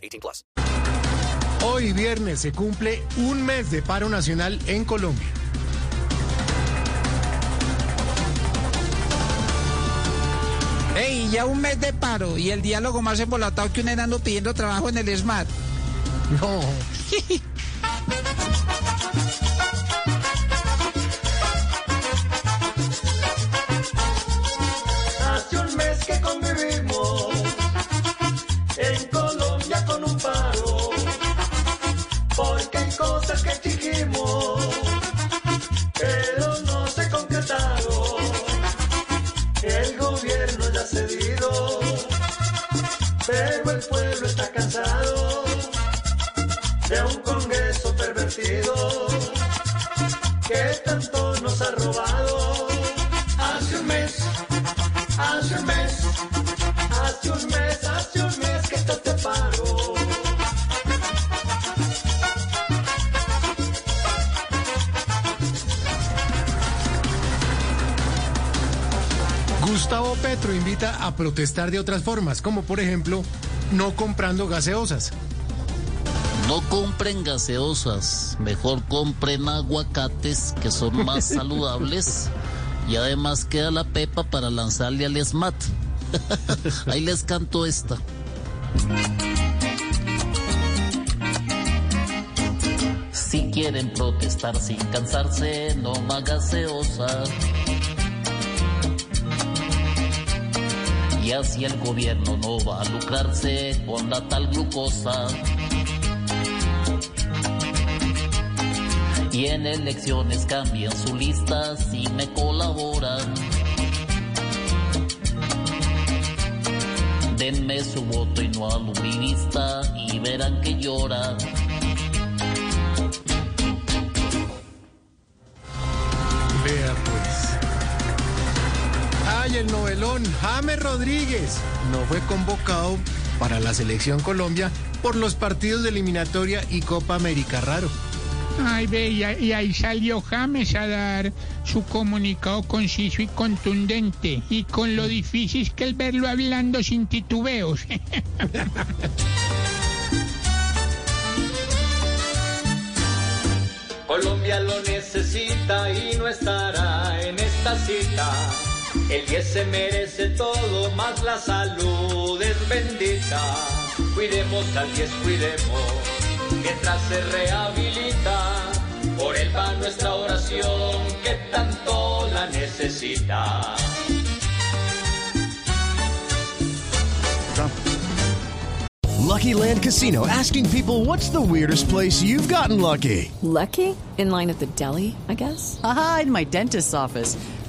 18 plus. Hoy viernes se cumple un mes de paro nacional en Colombia. Ey, ya un mes de paro y el diálogo más embolatado que un enano pidiendo trabajo en el SMAT. No. Con un paro, porque hay cosas que exigimos, pero no se concretaron. El gobierno ya ha cedido, pero el pueblo está cansado de un Congreso pervertido que tanto nos ha robado. Hace un mes Hace un mes, hace un mes, hace un mes que esto te paro. Gustavo Petro invita a protestar de otras formas, como por ejemplo no comprando gaseosas. No compren gaseosas, mejor compren aguacates que son más saludables y además queda la pepa para lanzarle al SMAT. Ahí les canto esta. Si quieren protestar sin cansarse, no más gaseosa. Y así el gobierno no va a lucrarse con la tal glucosa. Y en elecciones cambian su lista si me colaboran. Denme su voto y no al y verán que llora. James Rodríguez no fue convocado para la selección Colombia por los partidos de eliminatoria y Copa América. Raro. Ay, ve, y, y ahí salió James a dar su comunicado conciso y contundente, y con lo difícil que el verlo hablando sin titubeos. Colombia lo necesita y no estará en esta cita. El 10 se merece todo, más la salud es bendita. Cuidemos al 10, cuidemos, mientras se rehabilita. Por él va nuestra oración, que tanto la necesita. Lucky Land Casino asking people what's the weirdest place you've gotten lucky? Lucky? In line at the deli, I guess? Aha, in my dentist's office.